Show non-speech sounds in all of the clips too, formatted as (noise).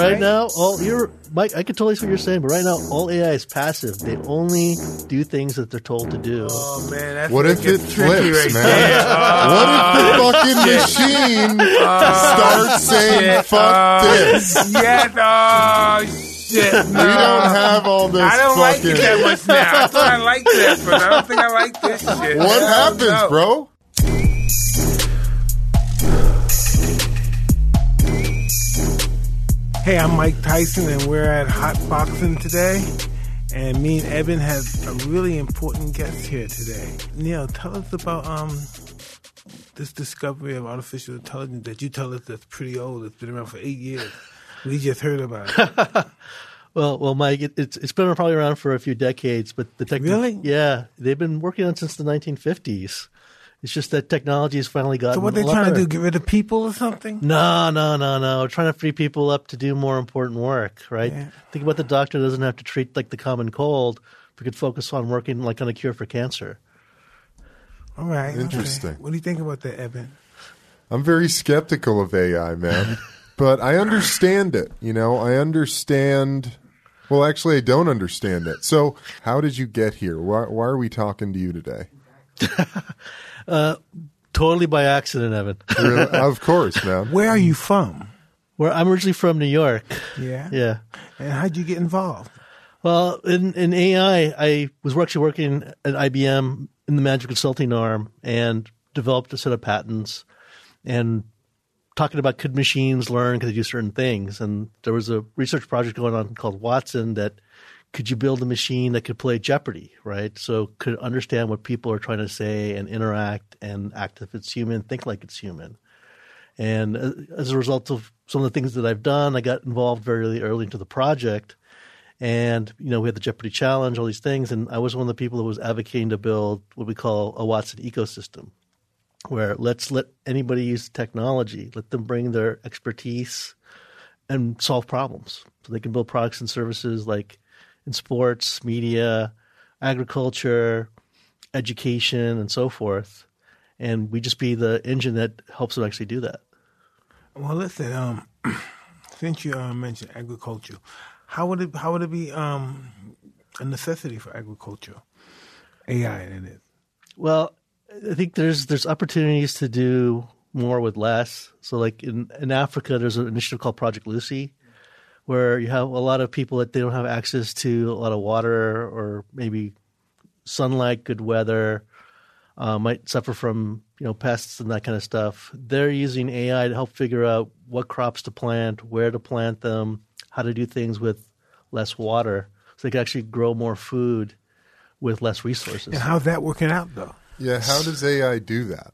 Right now, all you're Mike. I can totally see what you're saying, but right now, all AI is passive. They only do things that they're told to do. Oh man, that's What if it gets tricky flips, right man? there. Oh, what if the ah, fucking machine ah, starts saying ah, shit. "fuck Oh, this"? Yes. Oh shit. No. We don't have all this I don't like fucking. it that much now. I thought I liked that, but I don't think I like this shit. what happens, know. bro? Hey, I'm Mike Tyson, and we're at Hot Boxing today. And me and Evan have a really important guest here today. Neil, tell us about um this discovery of artificial intelligence that you tell us that's pretty old. It's been around for eight years. We just heard about it. (laughs) Well, well, Mike, it, it's it's been probably around for a few decades, but the tech, Really? yeah, they've been working on it since the 1950s. It's just that technology has finally gotten. So what they a lot trying to do? Get rid of people or something? No, no, no, no. We're trying to free people up to do more important work, right? Yeah. Think about the doctor doesn't have to treat like the common cold. We could focus on working like on a cure for cancer. All right. okay. Interesting. What do you think about that, Evan? I'm very skeptical of AI, man. (laughs) but I understand it. You know, I understand. Well, actually, I don't understand it. So, how did you get here? Why, why are we talking to you today? (laughs) Uh, totally by accident, Evan. Really? of course, man. Where are you from? Where I'm originally from New York. Yeah. Yeah. And how'd you get involved? Well, in, in AI, I was actually working at IBM in the management consulting arm and developed a set of patents and talking about could machines learn, could they do certain things. And there was a research project going on called Watson that could you build a machine that could play Jeopardy, right? So could understand what people are trying to say and interact and act if it's human, think like it's human. And uh, as a result of some of the things that I've done, I got involved very early into the project. And, you know, we had the Jeopardy challenge, all these things. And I was one of the people that was advocating to build what we call a Watson ecosystem, where let's let anybody use technology, let them bring their expertise and solve problems. So they can build products and services like in sports, media, agriculture, education, and so forth. And we just be the engine that helps them actually do that. Well, listen. Um, (clears throat) since you uh, mentioned agriculture, how would it how would it be um, a necessity for agriculture? AI, in it. Well, I think there's there's opportunities to do more with less. So, like in in Africa, there's an initiative called Project Lucy, where you have a lot of people that they don't have access to a lot of water or maybe sunlight, good weather, uh, might suffer from you know pests and that kind of stuff. They're using AI to help figure out what crops to plant, where to plant them, how to do things with less water, so they can actually grow more food with less resources. And how's that working out, though? Yeah, how does AI do that?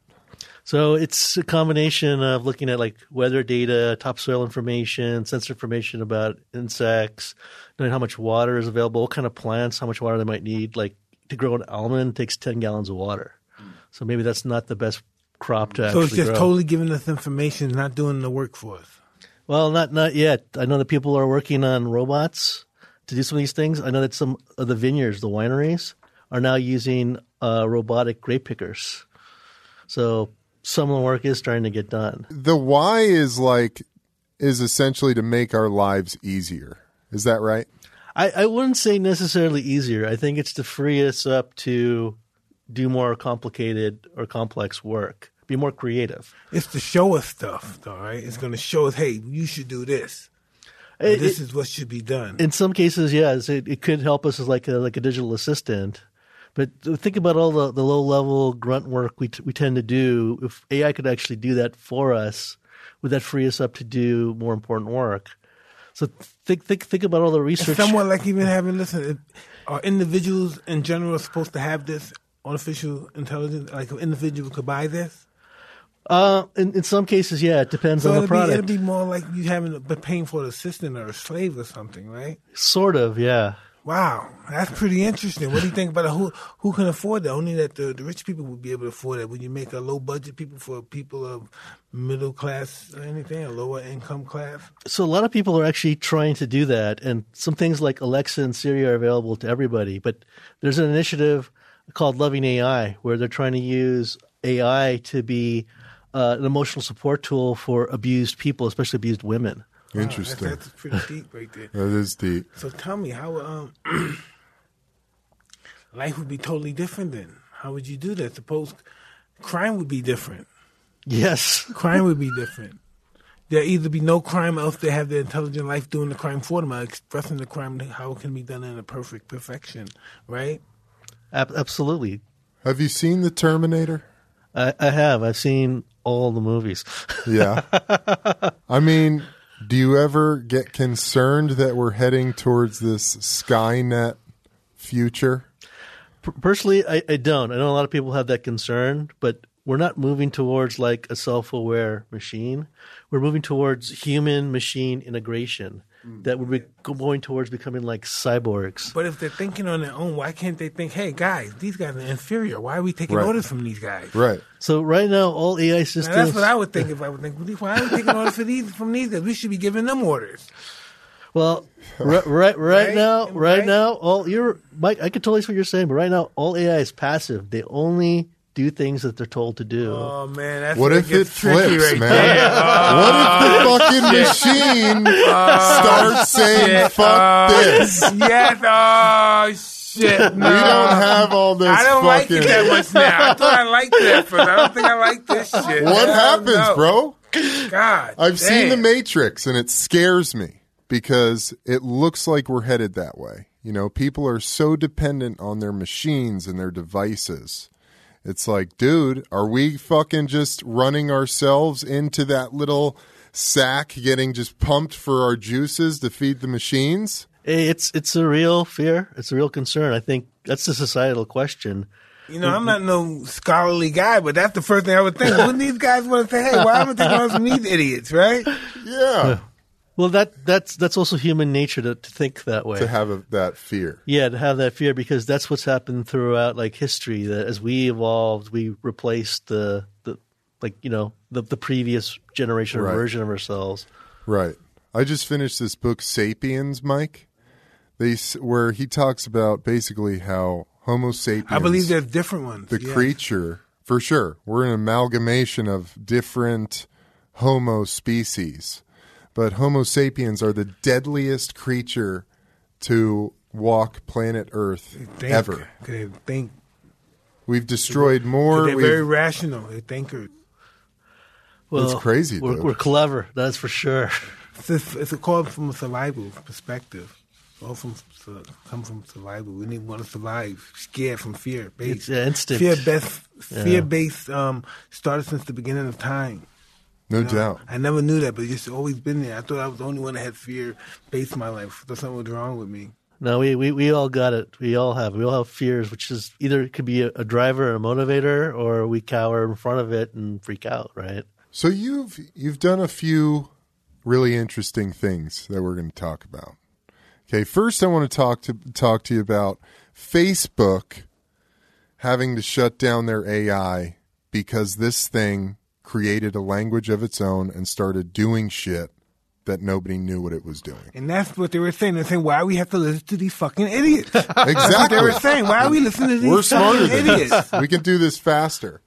So it's a combination of looking at like weather data, topsoil information, sensor information about insects, knowing how much water is available, what kind of plants, how much water they might need. Like to grow an almond takes 10 gallons of water. So maybe that's not the best crop to actually. So it's just grow. totally giving us information, not doing the work for us. Well, not not yet. I know that people are working on robots to do some of these things. I know that some of the vineyards, the wineries, are now using uh, robotic grape pickers. So some of the work is starting to get done. The why is like is essentially to make our lives easier. Is that right? I, I wouldn't say necessarily easier. I think it's to free us up to do more complicated or complex work, be more creative. It's to show us stuff, though, right? It's going to show us, hey, you should do this. It- this it- is what should be done. in some cases, yes, it, it could help us as like a like a digital assistant. But think about all the, the low level grunt work we t- we tend to do. If AI could actually do that for us, would that free us up to do more important work? So think think think about all the It's research. somewhat like even having, listen, are individuals in general supposed to have this artificial intelligence? Like an individual could buy this? uh, in, in some cases, yeah, it depends So on the it'd be, it'd be more like you having a, but paying for an assistant or a slave or something, right? sort of, yeah. Wow, that's pretty interesting. What do you think about it? Who who can afford that? Only that the, the rich people would be able to afford that. Would you make a low budget people for people of middle class or anything, a lower income class? So a lot of people are actually trying to do that, and some things like Alexa and Siri are available to everybody. But there's an initiative called Loving AI where they're trying to use AI to be uh, an emotional support tool for abused people, especially abused women. Wow, Interesting. That's, that's pretty deep right there. (laughs) That is deep. So tell me how um (clears throat) life would be totally different then. How would you do that? Suppose crime would be different. Yes. Crime would be different. There either be no crime, or else they have the intelligent life doing the crime for them, or expressing the crime how it can be done in a perfect perfection, right? Ab- absolutely. Have you seen the Terminator? I, I have. I've seen all the movies. Yeah. (laughs) I mean, do you ever get concerned that we're heading towards this Skynet future? Personally, I, I don't. I know a lot of people have that concern, but we're not moving towards like a self-aware machine. We're moving towards human-machine integration Mm. that would be going towards becoming like cyborgs. But if they're thinking on their own, why can't they think, "Hey guys, these guys are inferior. Why are we taking Right. orders from these guys?" Right. So right now, all AI Now, systems. that's what I would think if I would think. Why are we taking orders for these from these guys? We should be giving them orders. Well, (laughs) right, right, right Right? now, right right? now, all you're Mike. I can totally see what you're saying, but right now, all AI is passive. They only do things that they're told to do. Oh man, that's What if it flips, right man? there. Oh, (laughs) what if the oh, fucking machine oh, starts saying, fuck oh, this? yes. Oh shit. No. (laughs) We don't have all this I don't like it that much now. I thought I liked it but. I don't think I like this (laughs) shit. What happens, no. bro? God, I've seen The. Matrix and it scares me because it looks like we're headed that way. You know, people are so dependent on their machines and their devices. It's like, dude, are we fucking just running ourselves into that little sack getting just pumped for our juices to feed the machines? It's it's a real fear. It's a real concern. I think that's a societal question. You know, I'm not no scholarly guy, but that's the first thing I would think. Wouldn't these guys want to say, "Hey, why am I taking orders from these idiots?" Right? Yeah. Well, that that's that's also human nature to, to think that way. to have a, that fear. Yeah, to have that fear because that's what's happened throughout like history. That as we evolved, we replaced the the like you know the the previous generation or Right. version of ourselves. Right. I just finished this book, Sapiens, Mike. They where he talks about basically how Homo sapiens, I believe there's different ones. the yeah. creature, for sure, we're an amalgamation of different Homo species, but Homo sapiens are the deadliest creature to walk planet Earth Think, ever. They think. We've destroyed more. They're we've- very rational. They thinkers. Well, That's crazy, We're, we're clever, that's for sure. It's, just, it's a call from a survival perspective. All from come from survival. We need want to survive, scared from fear It's based. yeah, instinct. Fear based. Yeah. Fear based. Um, started since the beginning of time. No You know, doubt. I never knew that, but it's just always been there. I thought I was the only one that had fear based in my life. I thought something was wrong with me. No, we, we, we all got it. We all have. We all have fears, which is either it could be a, a driver, or a motivator, or we cower in front of it and freak out. Right? So you've you've done a few really interesting things that we're going to talk about. Okay, first I want to talk to talk to you about Facebook having to shut down their AI because this thing created a language of its own and started doing shit that nobody knew what it was doing. And that's what they were saying. They're saying, why we have to listen to these fucking idiots? (laughs) That's what they were saying. Why are we listening to these We're smarter fucking than idiots? this. We can do this faster.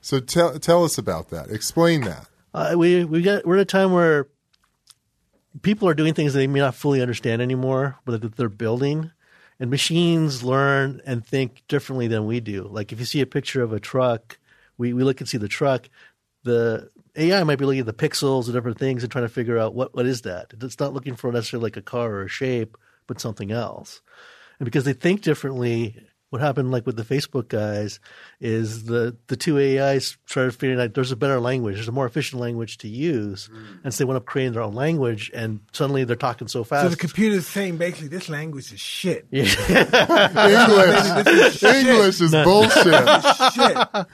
So tell tell us about that. Explain that. Uh, we we got we're at a time where people are doing things they may not fully understand anymore, but that they're building, and machines learn and think differently than we do. Like if you see a picture of a truck, we we look and see the truck. The AI might be looking at the pixels and different things and trying to figure out what what is that. It's not looking for necessarily like a car or a shape, but something else. And because they think differently, what happened like with the Facebook guys is the the two AIs started figuring out there's a better language, there's a more efficient language to use, mm. and so they went up creating their own language, and suddenly they're talking so fast. So fast. the computer's saying basically this language is shit. English (laughs) (laughs) English is bullshit. shit.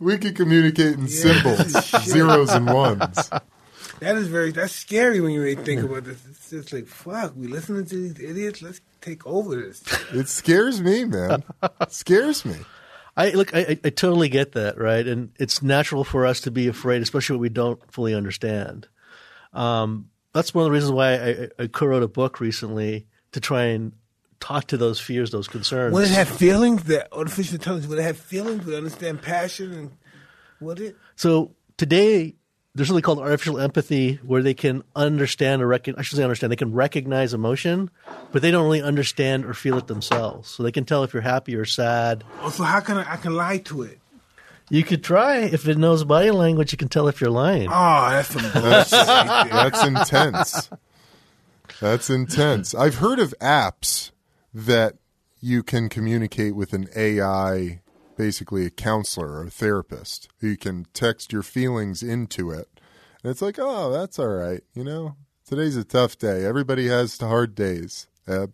We can communicate in symbols, (laughs) zeros and ones. That is very that's scary when you really think about this. It's just like fuck, we listening to these idiots, let's take over this. It scares me, man. It (laughs) scares me. I look, I, I I totally get that, right? And it's natural for us to be afraid, especially what we don't fully understand. Um, that's one of the reasons why I, I, I co-wrote a book recently to try and talk to those fears, those concerns. Would it have feelings that artificial intelligence would it have feelings, would it understand passion and would it? So today, there's something called artificial empathy where they can understand or recognize, I should say understand, they can recognize emotion, but they don't really understand or feel it themselves. So they can tell if you're happy or sad. Oh, so how can I, I can lie to it? You could try. If it knows body language, you can tell if you're lying. Oh, that's some bullshit. right (laughs) that's intense. That's intense. I've heard of apps that you can communicate with an AI, basically a counselor or a therapist. You can text your feelings into it. And it's like, oh, that's all right. You know, today's a tough day. Everybody has hard days. Eb.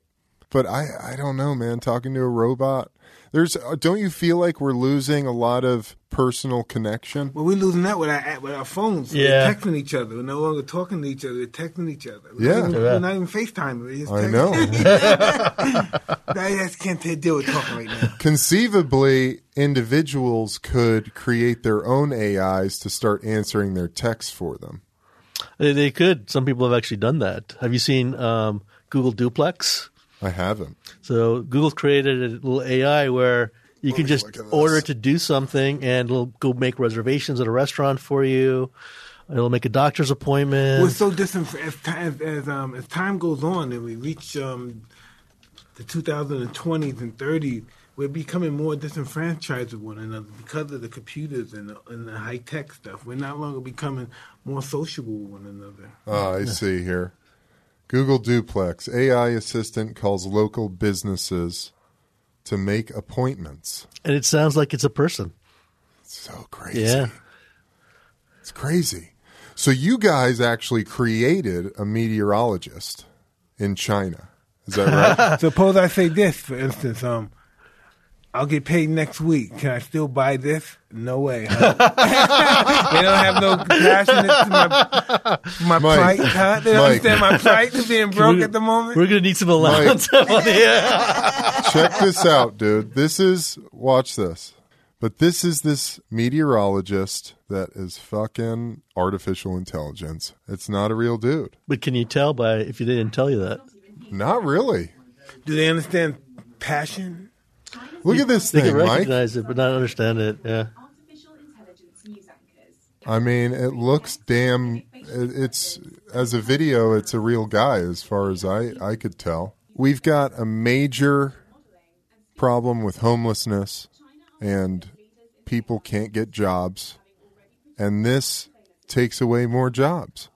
but I, I don't know, man. Talking to a robot, there's. uh, Don't you feel like we're losing a lot of personal connection? Well, we're losing that with our with our phones. Yeah. We're texting each other. We're no longer talking to each other. We're texting each other. We're Yeah. not even, we're not even FaceTime. We're just I texting. know. (laughs) I just can't deal with talking right now. Conceivably, individuals could create their own AIs to start answering their texts for them. They, they could. Some people have actually done that. Have you seen um, Google Duplex? I haven't. So Google's created a little AI where you can just look at this. order it to do something and it'll go make reservations at a restaurant for you. It'll make a doctor's appointment. We're so distant as time as, as um as time goes on and we reach um the 2020s and 30s. We're becoming more disenfranchised with one another because of the computers and the, and the high tech stuff. We're not longer becoming more sociable with one another. Oh, I see here. Google Duplex AI assistant calls local businesses to make appointments. and it sounds like it's a person. It's So crazy. Yeah. It's crazy. So you guys actually created a meteorologist in China. Is that right? (laughs) Suppose I say this, for instance, um, I'll get paid next week. Can I still buy this? No way. Huh? (laughs) they don't have no compassion to my my Mike. plight. Huh? They don't Mike. understand my plight of being broke at the moment. We're going to need some allowance. yeah. (laughs) (laughs) Check this out, dude. This is watch this. But this is this meteorologist that is fucking artificial intelligence. It's not a real dude. But can you tell by if you didn't tell you that? Not really. Do they understand passion? Look at this They thing, can Mike. recognize it, but not understand it. Yeah. Artificial intelligence news anchors. I mean, it looks damn. It's as a video, it's a real guy, as far as I I could tell. We've got a major problem with homelessness, and people can't get jobs, and this takes away more jobs,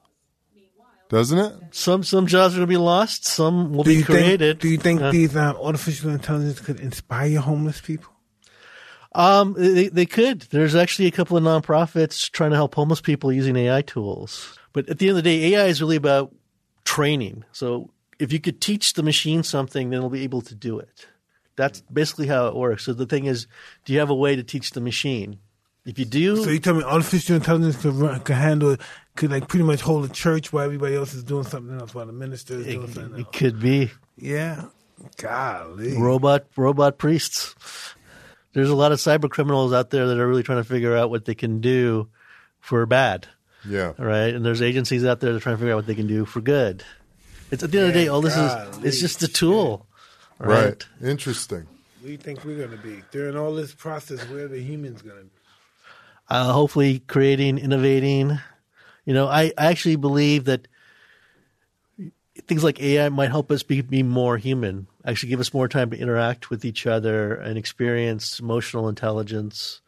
doesn't it? Some some jobs are going to be lost. Some will Do be created. think? Do you think Uh, these um, artificial intelligence could inspire homeless people? Um, they, they could. There's actually a couple of nonprofits trying to help homeless people using AI tools. But at the end of the day, AI is really about training. So if you could teach the machine something, then it'll be able to do it. That's basically how it works. So the thing is, do you have a way to teach the machine? If you do, So you tell me artificial intelligence can, run, could handle could like pretty much hold a church while everybody else is doing something else while the minister is doing it, something it could be Yeah, golly. robot robot priests. There's a lot of cyber criminals out there that are really trying to figure out what they can do for bad. Yeah. Right. and there's agencies out there that are trying to figure out what they can do for good. It's at the end of the day, all this is it's just a tool, Right. right? Interesting. What do you think we're going to be during all this process? Where are the humans going to be? Uh, hopefully, creating, innovating. You know, I, I actually believe that things like AI might help us be, be more human. Actually, give us more time to interact with each other and experience emotional intelligence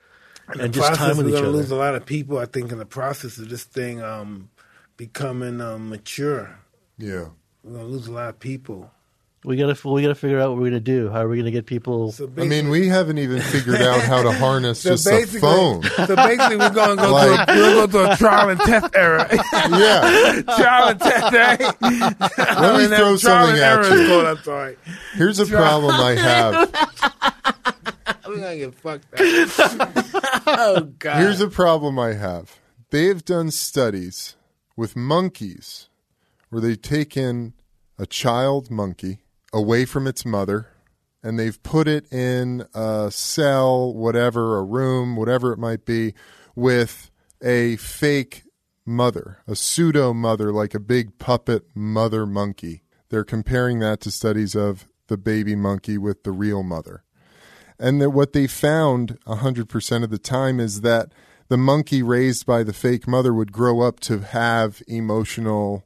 and, the just time with each other. we're gonna lose a lot of people. I think in the process of this thing um, becoming um, mature, Yeah. we're going to lose a lot of people. We gotta we gotta figure out what we're gonna do. How are we gonna get people? So I mean, we haven't even figured out how to harness (laughs) so just a basically, phone. so basically, we're going to go Like- to a, we're going to go to a trial and test era. (laughs) Yeah. (laughs) trial and test, right? Let me I mean, throw trial something and at error is you. called, I'm sorry. Here's a problem I have. We're going to get fucked up. oh, God. Here's a problem I have. They've done studies with monkeys where they take in a child monkey away from its mother and they've put it in a cell, whatever, a room, whatever it might be, with a fake mother, a pseudo mother, like a big puppet mother monkey. They're comparing that to studies of the baby monkey with the real mother. And that what they found 100% of the time is that the monkey raised by the fake mother would grow up to have emotional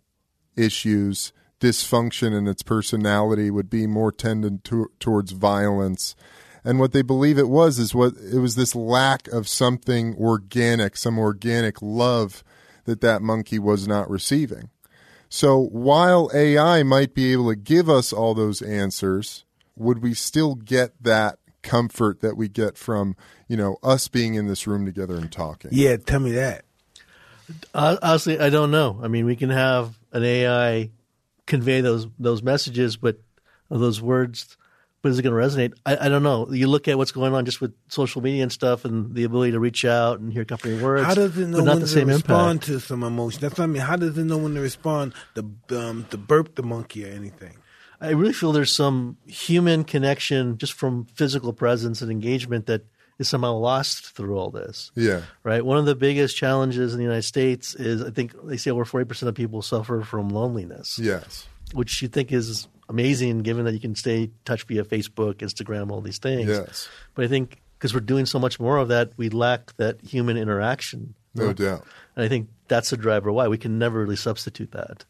issues, dysfunction in its personality, would be more tended to, towards violence. And what they believe it was is what it was this lack of something organic, some organic love that that monkey was not receiving. So while AI might be able to give us all those answers, would we still get that comfort that we get from, you know, us being in this room together and talking? Yeah, tell me that. Uh, honestly, I don't know. I mean, we can have an AI convey those those messages, but those words, but is it going to resonate? I, I don't know. You look at what's going on just with social media and stuff, and the ability to reach out and hear comforting words. How does it know not when the to respond impact? to some emotion? That's what I mean. How does it know when to respond? The um, to burp the monkey or anything? I really feel there's some human connection just from physical presence and engagement that is somehow lost through all this. Yeah. Right. One of the biggest challenges in the United States is I think they say over 40% of people suffer from loneliness, Yes. which you think is amazing given that you can stay in touch via Facebook, Instagram, all these things. Yes. But I think because we're doing so much more of that, we lack that human interaction. No doubt. And I think that's the driver why we can never really substitute that.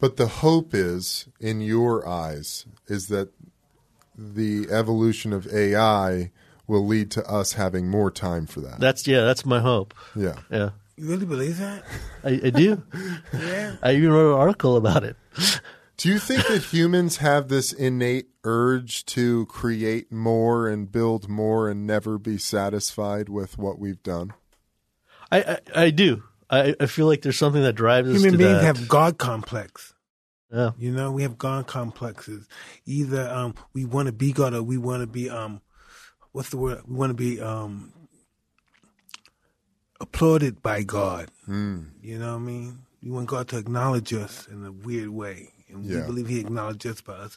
But the hope is, in your eyes, is that the evolution of AI will lead to us having more time for that. That's yeah, that's my hope. yeah. Yeah. You really believe that? I, I do. (laughs) Yeah. I even wrote an article about it. (laughs) Do you think that humans have this innate urge to create more and build more and never be satisfied with what we've done? I, I, I do. I, I feel like there's something that drives us Human beings that. have God complex. yeah. You know, we have God complexes. Either um, we want to be God or we want to be um, what's the word? We want to be um, applauded by God. You know what I mean? We want God to acknowledge us in a weird way, and we believe He acknowledges us by us.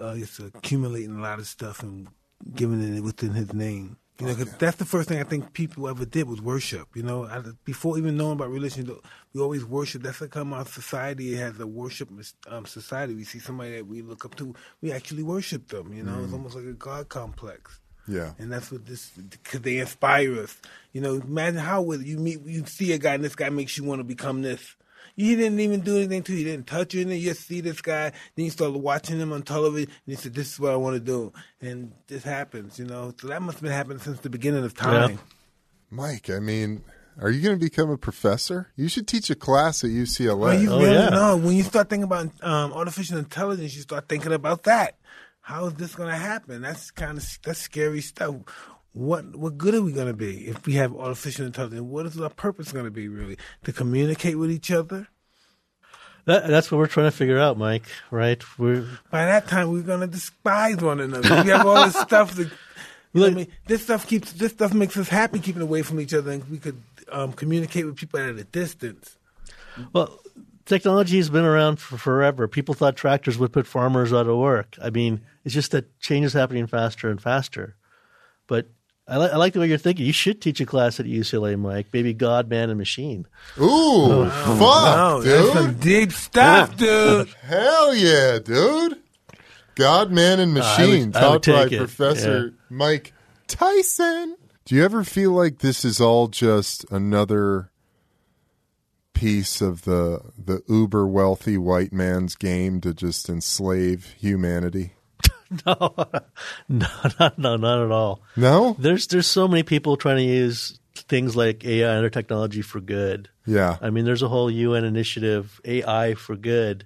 Uh, it's accumulating a lot of stuff and giving it within His name. You know, 'cause that's the first thing I think people ever did was worship. You know, I, before even knowing about religion, we always worship. That's how come our society It has a worship um, society. We see somebody that we look up to, we actually worship them. You know, it's almost like a God complex. Yeah. And that's what this, because they inspire us. You know, imagine how would you meet, you see a guy and this guy makes you want to become this. You didn't even do anything to you. You didn't touch you. And you just see this guy. Then you start watching him on television. And you said, this is what I want to do. And this happens, you know. So that must have been happening since the beginning of time. Mike, I mean, are you going to become a professor? You should teach a class at UCLA. Well, you Oh, really yeah. know. When you start thinking about um, artificial intelligence, you start thinking about that. How is this going to happen? That's kind of that's scary stuff. What what good are we going to be if we have artificial intelligence? What is our purpose going to be really to communicate with each other? That, that's what we're trying to figure out, Mike. Right? We're By that time, we're going to despise one another. We have all this stuff that. You know what I mean, this stuff keeps this stuff makes us happy keeping away from each other, and we could um, communicate with people at a distance. well. Technology has been around for forever. People thought tractors would put farmers out of work. I mean, it's just that change is happening faster and faster. But I, li- I like the way you're thinking. You should teach a class at UCLA, Mike. Maybe God, Man, and Machine. Ooh, oh, fuck, Oh, that's dude. some deep stuff, dude. Hell yeah, dude. God, Man, and uh, Machine, I would taught by take it, Professor Mike Tyson. Do you ever feel like this is all just another piece of the the uber wealthy white man's game to just enslave humanity? (laughs) No, (laughs) no, no, not at all. No? There's there's so many people trying to use things like AI and other technology for good. Yeah. I mean, there's a whole UN initiative, AI for good.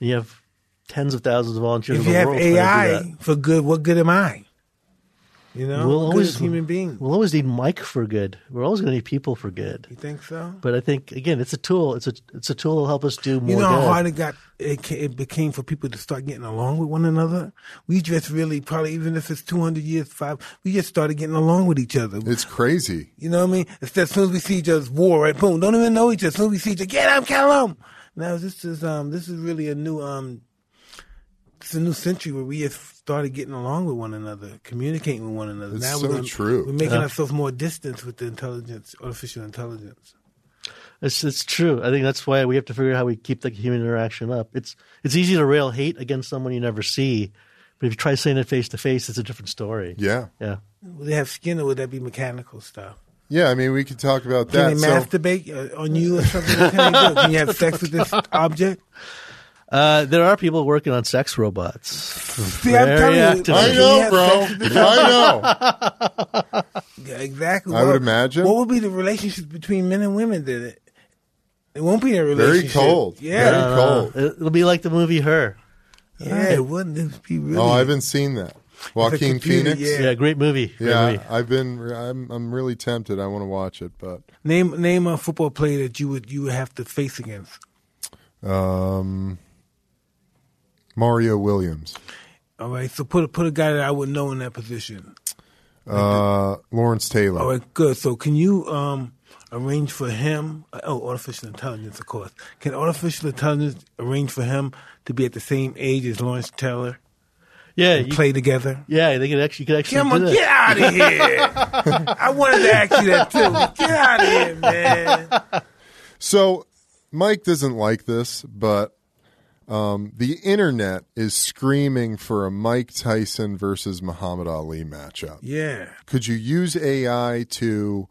And you have tens of thousands of volunteers If in you the have world trying to do AI for good, what good am I? You know, We'll good always is human being. We'll always need Mike for good. We're always going to need people for good. You think so? But I think again, it's a tool. It's a it's a tool that'll help us do more. You know how good. hard it got. It, it became for people to start getting along with one another. We just really probably even if it's two hundred years, five, we just started getting along with each other. It's crazy. You know what I mean? Instead, as soon as we see each other's war, right? Boom, don't even know each other. As soon as we see each other, get him, kill him. Now this is um this is really a new um it's a new century where we have started getting along with one another, communicating with one another. It's now so we're gonna, true. We're making Yeah. ourselves more distant with the intelligence, artificial intelligence. It's it's true. I think that's why we have to figure out how we keep the human interaction up. It's it's easy to rail hate against someone you never see, but if you try saying it face to face, it's a different story. Yeah. Yeah. Would they have skin or would that be mechanical stuff? Yeah, I mean, we could talk about Can that. they So, masturbate uh, on you or something? Can they do? Can you have (laughs) sex with this object? Uh, there are people working on sex robots. See, I'm Very you, active. I know, bro. sex with this I know. (laughs) Yeah, exactly. I would imagine. What would be the relationship between men and women? Then it, it won't be a relationship. Very relationship. cold. Yeah, Very Uh, cold. It'll be like the movie Her. yeah. It wouldn't it be really. Oh, I haven't seen that. Joaquin computer, Phoenix. yeah. Yeah, great movie. Great Yeah, movie. I've been. I'm. I'm really tempted. I want to watch it, but name name a football player that you would you would have to face against. um, Mario Williams, All right, so put a, put a guy that I would know in that position. uh, Lawrence Taylor. All right, good. So can you um arrange for him? Oh, artificial intelligence, of course. Can artificial intelligence arrange for him to be at the same age as Lawrence Taylor Yeah, and you, play together? yeah. They could actually, you could actually Come do on, that. get out of here! (laughs) I wanted to ask you that too. Get out of here, man. So Mike doesn't like this, but um, the internet is screaming for a Mike Tyson versus Muhammad Ali matchup. Yeah. Could you use AI to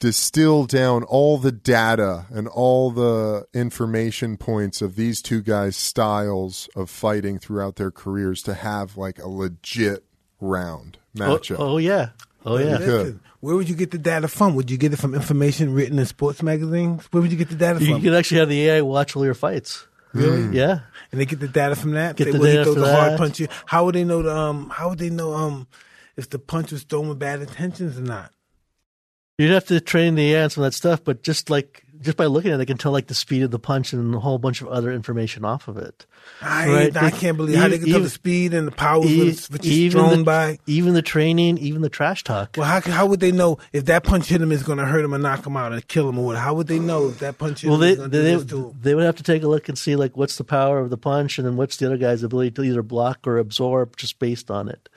distill down all the data and all the information points of these two guys' styles of fighting throughout their careers to have like a legit round Oh, matchup? oh yeah. Oh yeah. could. Where would you get the data from? Would you get it from information written in sports magazines? Where would you get the data You from? You could actually have the AI watch all your fights. Really? Yeah. and they get the data from that. Get they, the data for a hard that. punch. You. How would they know the um? How would they know um if the punch was thrown with bad intentions or not? You'd have to train the ants on that stuff, but just like just by looking at it, they can tell like the speed of the punch and a whole bunch of other information off of it. I Right. I can't believe how they can tell even- the speed and the power E- which is even thrown the, by. even the training, even the trash talk. Well, how how would they know if that punch hit him is going to hurt him or knock him out or kill him or what? How would they know if that punch hit Well, him they is going to they, do this to him? they would have to take a look and see like what's the power of the punch, and then what's the other guy's ability to either block or absorb just based on it.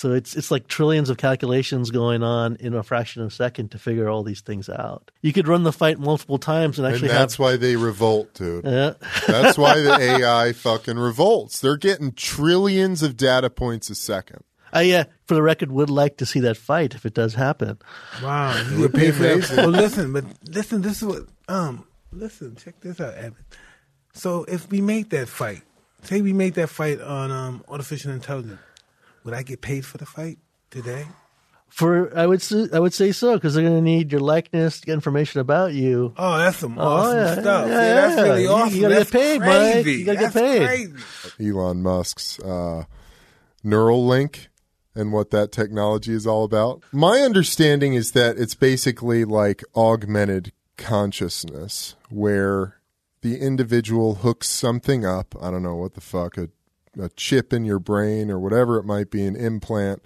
So it's it's like trillions of calculations going on in a fraction of a second to figure all these things out. You could run the fight multiple times and actually. and actually that's have. why they revolt, dude. Yeah. That's why the (laughs) AI fucking revolts. They're getting trillions of data points a second. I, yeah, for the record, would like to see that fight if it does happen. Wow, you would get be for that. amazing. Well, listen, but listen, this is what um, listen, check this out, Evan. So if we make that fight, say we make that fight on um artificial intelligence, would I get paid for the fight today? For I would say, I would say so because they're going to need your likeness, get information about you. Oh, that's some Oh, awesome yeah, stuff. yeah, Yeah, that's really You- awesome. you gotta that's get paid, Mike. You gotta get paid. crazy. Elon Musk's uh, Neuralink and what that technology is all about. My understanding is that it's basically like augmented consciousness where the individual hooks something up. I don't know what the fuck, a, a chip in your brain or whatever it might be, an implant.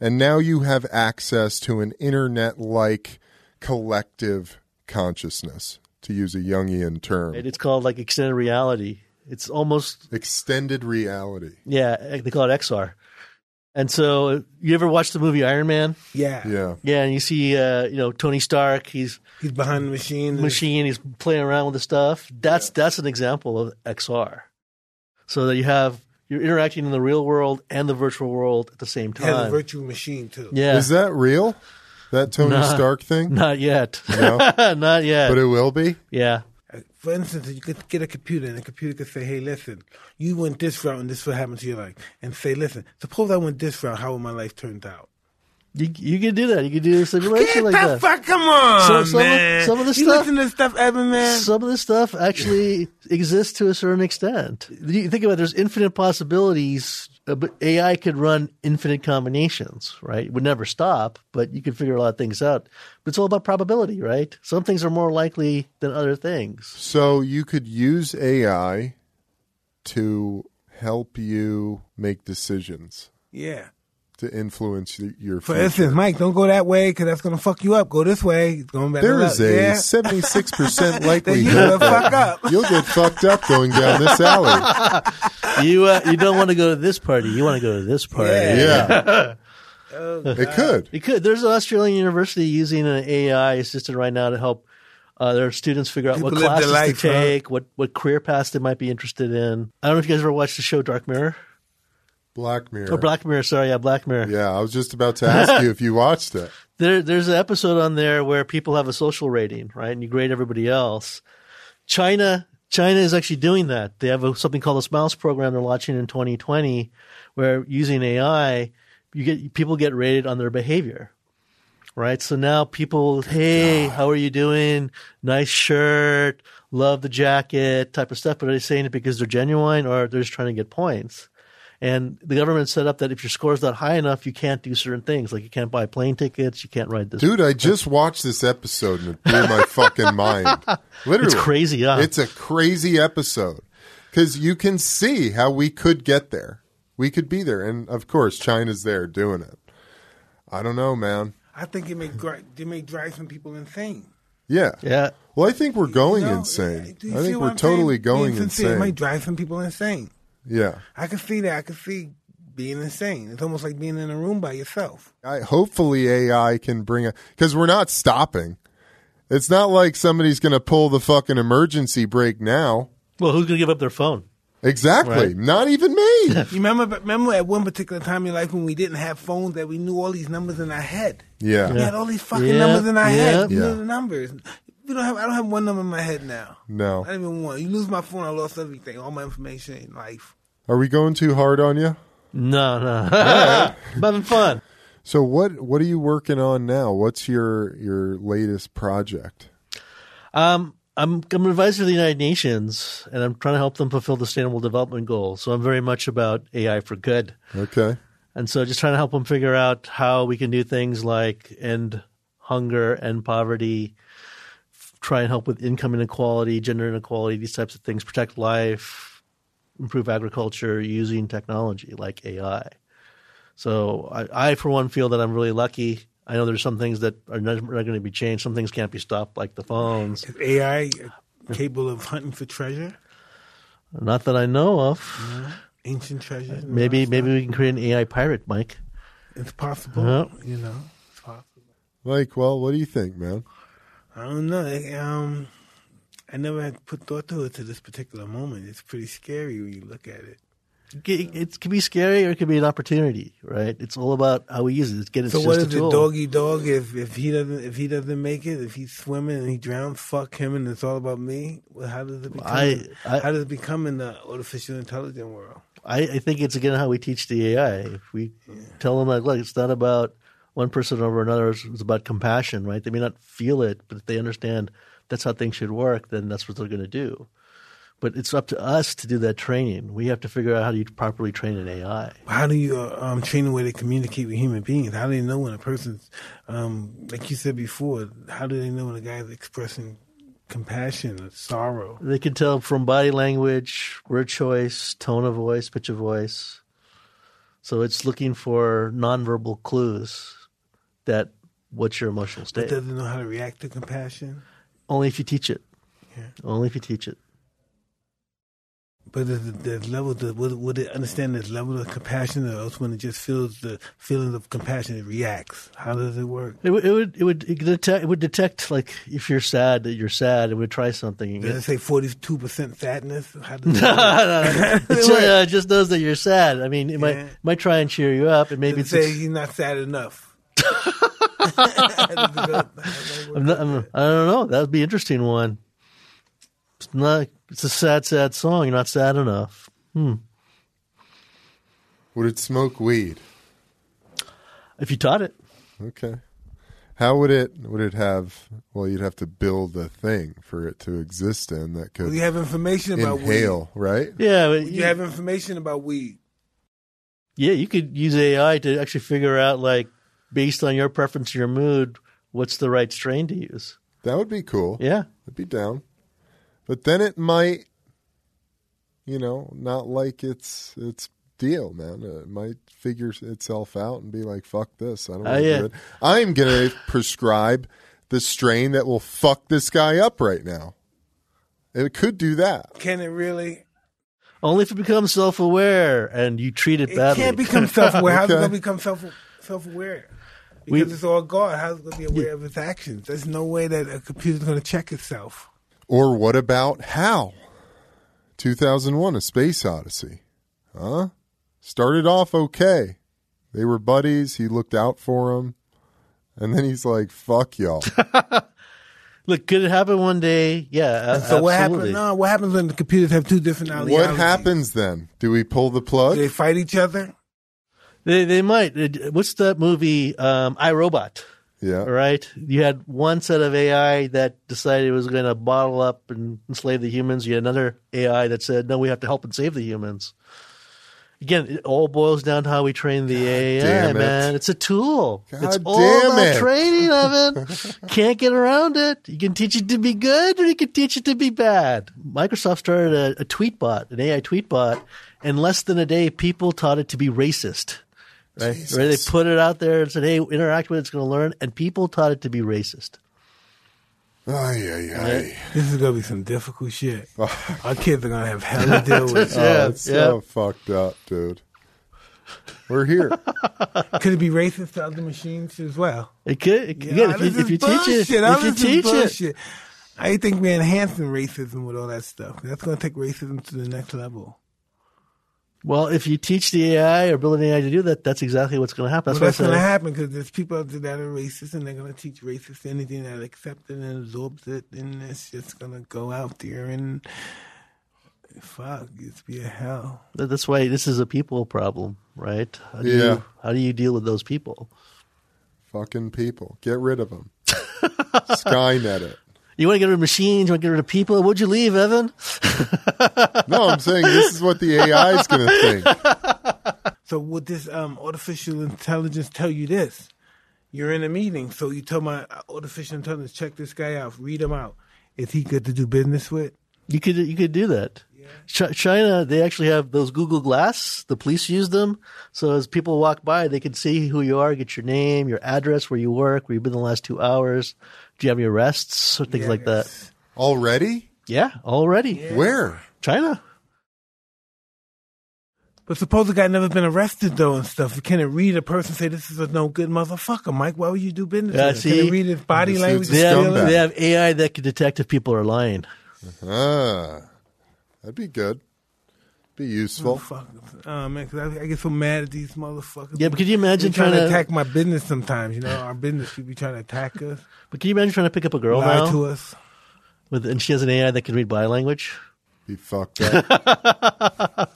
And now you have access to an internet like collective consciousness, to use a Jungian term. Right? It's called like extended reality. It's almost Extended reality. yeah, they call it XR. And so, you ever watch the movie Iron Man? Yeah. Yeah. Yeah, and you see, uh, you know, Tony Stark. He's He's behind the machine. machine. He's playing around with the stuff. That's that's an example of XR. So that you have you're interacting in the real world and the virtual world at the same He has a time. virtual machine too. yeah, Is that real? That Tony Nah. Stark thing? (laughs) not yet. No? (laughs) not yet. But it will be? yeah. For instance, you could get a computer, and the computer could say, "Hey, listen, you went this route, and this what happened to your life." And say, "Listen, suppose I went this route, how would my life turned out?" You you can do that. You can do a simulation Get like the that. fuck! Come on, So- some of- man. some of the you stuff- listen to this stuff, Evan, man. Some of this stuff actually (laughs) exists to a certain extent. You think about it, there's infinite possibilities, uh, but AI could run infinite combinations, right? It would never stop, but you could figure a lot of things out. But it's all about probability, right? Some things are more likely than other things. So you could use AI to help you make decisions, yeah. To influence y- your For future. instance, Mike, don't go that way because that's gonna fuck you up. Go this way. It's going better. there is a yeah. 76% (laughs) That likelihood you gonna that fuck up. you'll get fucked up going down this alley. (laughs) You uh, you don't want to go to this party. You want to go to this party. Yeah. Oh, It could. It could. There's an Australian university using an AI assistant right now to help uh, their students figure out People what classes life, to huh? take, what what career paths they might be interested in. I don't know if you guys ever watched the show Dark Mirror. Black Mirror. Oh, Black Mirror. Sorry, yeah, Black Mirror. yeah, I was just about to ask you if you watched it. (laughs) There, there's an episode on there where people have a social rating, right? And you grade everybody else. China, China is actually doing that. They have a, something called a Smiles program they're launching in 2020, where using AI, you get people get rated on their behavior, right? So now people, hey, oh how are you doing? Nice shirt, love the jacket, type of stuff. But are they saying it because they're genuine or they're just trying to get points? And the government set up that if your score is not high enough, you can't do certain things. Like you can't buy plane tickets, you can't ride this. Dude, I just watched this episode and it blew my fucking mind. (laughs) Literally. It's crazy, huh? It's a crazy episode because you can see how we could get there. We could be there. And of course, China's there doing it. I don't know, man. I think it may dri- it may drive some people insane. Yeah. yeah. Well, I think we're going You know, insane. I think we're I'm totally saying? going Being sincere, It might drive some people insane. Yeah. I can see that. I can see being insane. It's almost like being in a room by yourself. I, hopefully AI can bring a because we're not stopping. It's not like somebody's going to pull the fucking emergency brake now. Well, who's going to give up their phone? Exactly. Right. Not even me. (laughs) You remember? Remember at one particular time in your life when we didn't have phones that we knew all these numbers in our head. yeah. We had all these fucking Yeah, numbers in our yeah. head. We Yeah. knew the numbers. We don't have. I don't have one number in my head now. No. I don't even want. You lose my phone, I lost everything, all my information in life. Are we going too hard on you? No, no. (laughs) I'm having fun. So what what are you working on now? What's your your latest project? Um, I'm, I'm an advisor to the United Nations, and I'm trying to help them fulfill the Sustainable Development Goals. So I'm very much about AI for good. Okay. And so just trying to help them figure out how we can do things like end hunger and poverty, try and help with income inequality, gender inequality, these types of things, protect life, improve agriculture using technology like AI. So I, I for one, feel that I'm really lucky. I know there's some things that are not, not going to be changed. Some things can't be stopped, like the phones. Is AI capable of hunting for treasure, Not that I know of. ancient treasure? and all Maybe that maybe we can create an AI pirate, Mike. it's possible. Yeah. You know, it's possible. Mike, well, what do you think, man? I don't know. Um, I never had put thought to it to this particular moment. It's pretty scary when you look at it. It, can be scary or it can be an opportunity, right? It's all about how we use it. It's, get it's So what it, tool. doggy dog? If if he doesn't if he doesn't make it, if he's swimming and he drowns, fuck him, and it's all about me. Well, how does it become? I- I- how does it become in the artificial intelligence world? I, I think it's again how we teach the AI. If we tell them like, look, it's not about one person over another. It's, it's about compassion, right? They may not feel it, but they understand that's how things should work, then that's what they're going to do. But it's up to us to do that training. We have to figure out how do you properly train an AI. How do you uh, um, train the way they communicate with human beings? How do they know when a person's, um, like you said before, how do they know when a guy's expressing compassion or sorrow? They can tell from body language, word choice, tone of voice, pitch of voice. So it's looking for nonverbal clues that what's your emotional state. state. doesn't know how to react to compassion. Only if you teach it. Yeah. Only if you teach it. But there's, there's levels. Of, would, would it understand this level of compassion, or else when it just feels the feelings of compassion, it reacts? How does it work? It, would- it would it would it detect it would detect like if you're sad that you're sad. It would try something. Does it get- say forty-two percent sadness? How does (laughs) it No, no, no. It (laughs) just, uh, it just knows that you're sad. I mean, it might Yeah. it might try and cheer you up, and maybe it say he's not sad enough? (laughs) I'm not, I'm, I don't know. That would be an interesting one. It's not. It's a sad, sad song. You're not sad enough. Hmm. Would it smoke weed? If you taught it, Okay. How would it would it have well you'd have to build a thing for it to exist in that could Well, you have information about weed. inhale, right? yeah, but You have information about weed. yeah. You could use AI to actually figure out, like, based on your preference, your mood, what's the right strain to use. That would be cool. Yeah. I'd be down. But then it might you know, not like it's it's deal, man. It might figure itself out and be like, fuck this. I don't oh, want to yeah. do it. I'm gonna prescribe the strain that will fuck this guy up right now. It could do that. Can it really? Only if it becomes self-aware and you treat it It badly. can't become self-aware. How's it (laughs) Okay. going to become self self-aware? We- Because it's all God. How's it going to be aware of its actions? There's no way that a computer's going to check itself. Or what about Hal? 2001 A Space Odyssey. Huh? started off okay. They were buddies. He looked out for him. And then he's like, fuck y'all. (laughs) Look, could it happen one day? Yeah. So what happens? No, what happens when the computers have two different ideologies? what happens then? Do we pull the plug? Do they fight each other? They they might. What's that movie? Um, I Robot. Yeah. Right. You had one set of AI that decided it was going to bottle up and enslave the humans. You had another AI that said, "No, we have to help and save the humans." Again, it all boils down to how we train the AI, it. man. It's a tool. God it's all damn about it. training of it. (laughs) Can't get around it. You can teach it to be good, or you can teach it to be bad. Microsoft started a, a tweet bot, an AI tweet bot. In less than a day, people taught it to be racist. (laughs) Right? Jesus. Right? They put it out there and said, "Hey, interact with it. It's going to learn," and people taught it to be racist. Ay, ay, ay. This is gonna be some difficult shit. (laughs) Our kids are gonna have hell to deal (laughs) with. Oh, Yeah, it's so fucked up, dude. We're here. Could it be racist to other machines as well? It could. It, Yeah, again, if this you, if is you teach it, bullshit. If you this is it, bullshit. I think we're enhancing racism with all that stuff. That's going to take racism to the next level. Well, if you teach the AI or build an AI to do that, that's exactly what's going to happen. Well, That's, that's going to happen because there's people out there that are racist and they're going to teach racist anything that accepts it and absorbs it, and it's just going to go out there and fuck, it's be a hell. That's why this is a people problem, right? How do Yeah. You, how do you deal with those people? Fucking people. Get rid of them. (laughs) Skynet it. You want to get rid of machines? You want to get rid of people? Would you leave, Evan? (laughs) No, I'm saying this is what the AI is going to think. So would this um, artificial intelligence tell you this? You're in a meeting, so you tell my artificial intelligence, check this guy out, read him out. Is he good to do business with? You could you could do that. Ch- China, they actually have those Google Glass. The police use them, so as people walk by, they can see who you are, get your name, your address, where you work, where you've been the last two hours. Do you have any arrests or things like that? Already? Yeah, already. Where? China. But suppose the guy never been arrested though and stuff. Can it read a person say this is a no good motherfucker, Mike? Why would you do business? Yeah, with him? Can see? it read his body This language? is They have, feel it? scumbag. they have AI that can detect if people are lying. Ah, that'd be good. Be useful. Fuck. Oh man, 'cause I, I get so mad at these motherfuckers. Yeah, but could you imagine trying trying to to- attack my business sometimes? You know, our business people be trying to attack us, But can you imagine trying to pick up a girl lie now, to us. with, and she has an AI that can read body language? Be fucked up.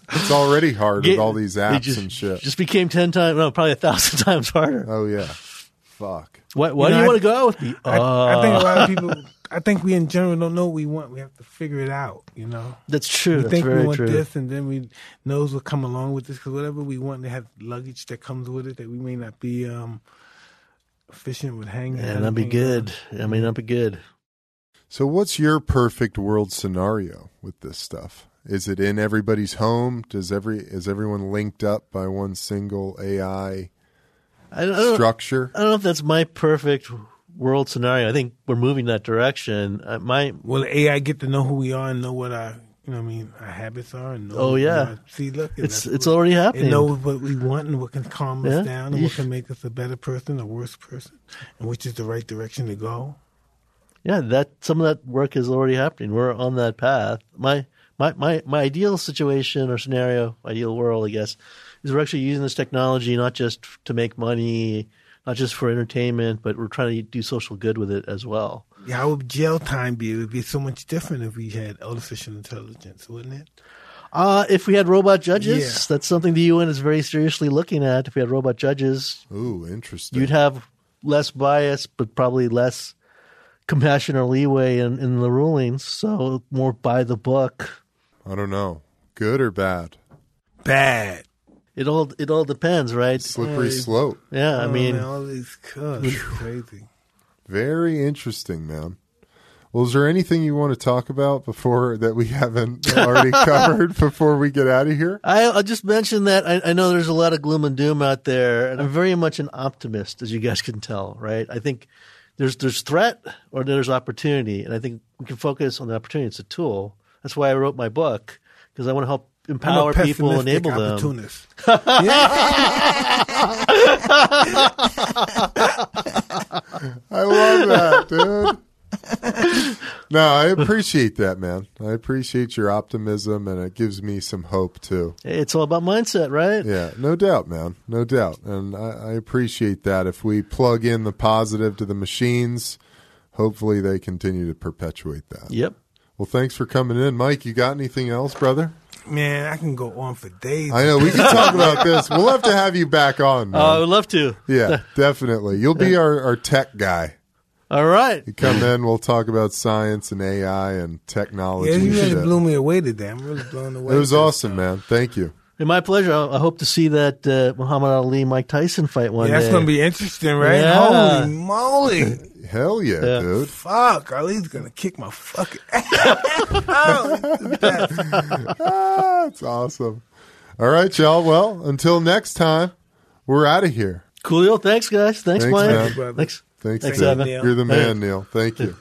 (laughs) it's already hard with all these apps just, and shit. Just became ten times, no, probably a thousand (laughs) times harder. oh yeah. Fuck. Why, why You do know, you I- want to go out with me? I, Uh, I think a lot of people. I think we in general don't know what we want. We have to figure it out. You know. that's true. We That's think very we want true. this, and then we knows will come along with this. Because whatever we want, they have luggage that comes with it that we may not be um, efficient with hanging. Yeah, that'd be hanging good. I mean, that'd be good. So what's your perfect world scenario with this stuff? Is it in everybody's home? Does every is everyone linked up by one single AI I I don't, structure? I don't know if that's my perfect world scenario. I think we're moving that direction. Uh, my Will AI get to know who we are and know what our, you know, what I mean, our habits are? And know Oh, yeah. are? See, look, it's it's what- already It happening. knows what we want and what can calm Yeah. us down and what can make us a better person, a worse person, and which is the right direction to go. Yeah, that some of that work is already happening. We're on that path. My my my my ideal situation or scenario, ideal world, I guess, is we're actually using this technology not just to make money, not just for entertainment, but we're trying to do social good with it as well. Yeah, how would jail time be? It would be so much different if we had artificial intelligence, wouldn't it? Uh, if we had robot judges, Yeah. that's something the UN is very seriously looking at. If we had robot judges, Ooh, interesting. you'd have less bias, but probably less compassion or leeway in, in the rulings. So more by the book. I don't know. Good or bad? Bad. It all it all depends, right? Slippery Hey. slope. Yeah, I Oh, mean, man, all these cuss, it's crazy. Very interesting, man. Well, is there anything you want to talk about before that we haven't (laughs) already covered before we get out of here? I, I'll just mention that I, I know there's a lot of gloom and doom out there, and I'm very much an optimist, as you guys can tell, right? I think there's there's threat or there's opportunity, and I think we can focus on the opportunity. It's a tool. That's why I wrote my book because I want to help I'm empower people, enable them. opportunist. (laughs) (laughs) I love that, dude. No, I appreciate that, man. I appreciate your optimism, and it gives me some hope too. It's all about mindset, right? Yeah, no doubt, man. No doubt. And I, I appreciate that. If we plug in the positive to the machines, hopefully they continue to perpetuate that. Yep. Well, thanks for coming in. Mike, you got anything else, brother? Man, I can go on for days. I know. We can talk about this. We'll have to have you back on, man. Uh, I would love to. yeah, definitely. You'll be our, our tech guy. All right. You come in, we'll talk about science and AI and technology. yeah, you really shit. blew me away today. I'm really blown away. It was awesome, stuff. man. Thank you. Hey, my pleasure. I, I hope to see that uh, Muhammad Ali Mike Tyson fight one Yeah, that's day. gonna be interesting, right? Yeah. Holy moly! Hell yeah, Yeah. dude. Fuck, Ali's gonna kick my fucking (laughs) ass. It's the best. Ah, That's awesome. All right, y'all. Well, until next time, we're out of here. Coolio. Thanks, guys. Thanks, Thanks, Mike. man. Thanks. Thanks, Thanks, man. Neil. You're the man, Neil. Thank you.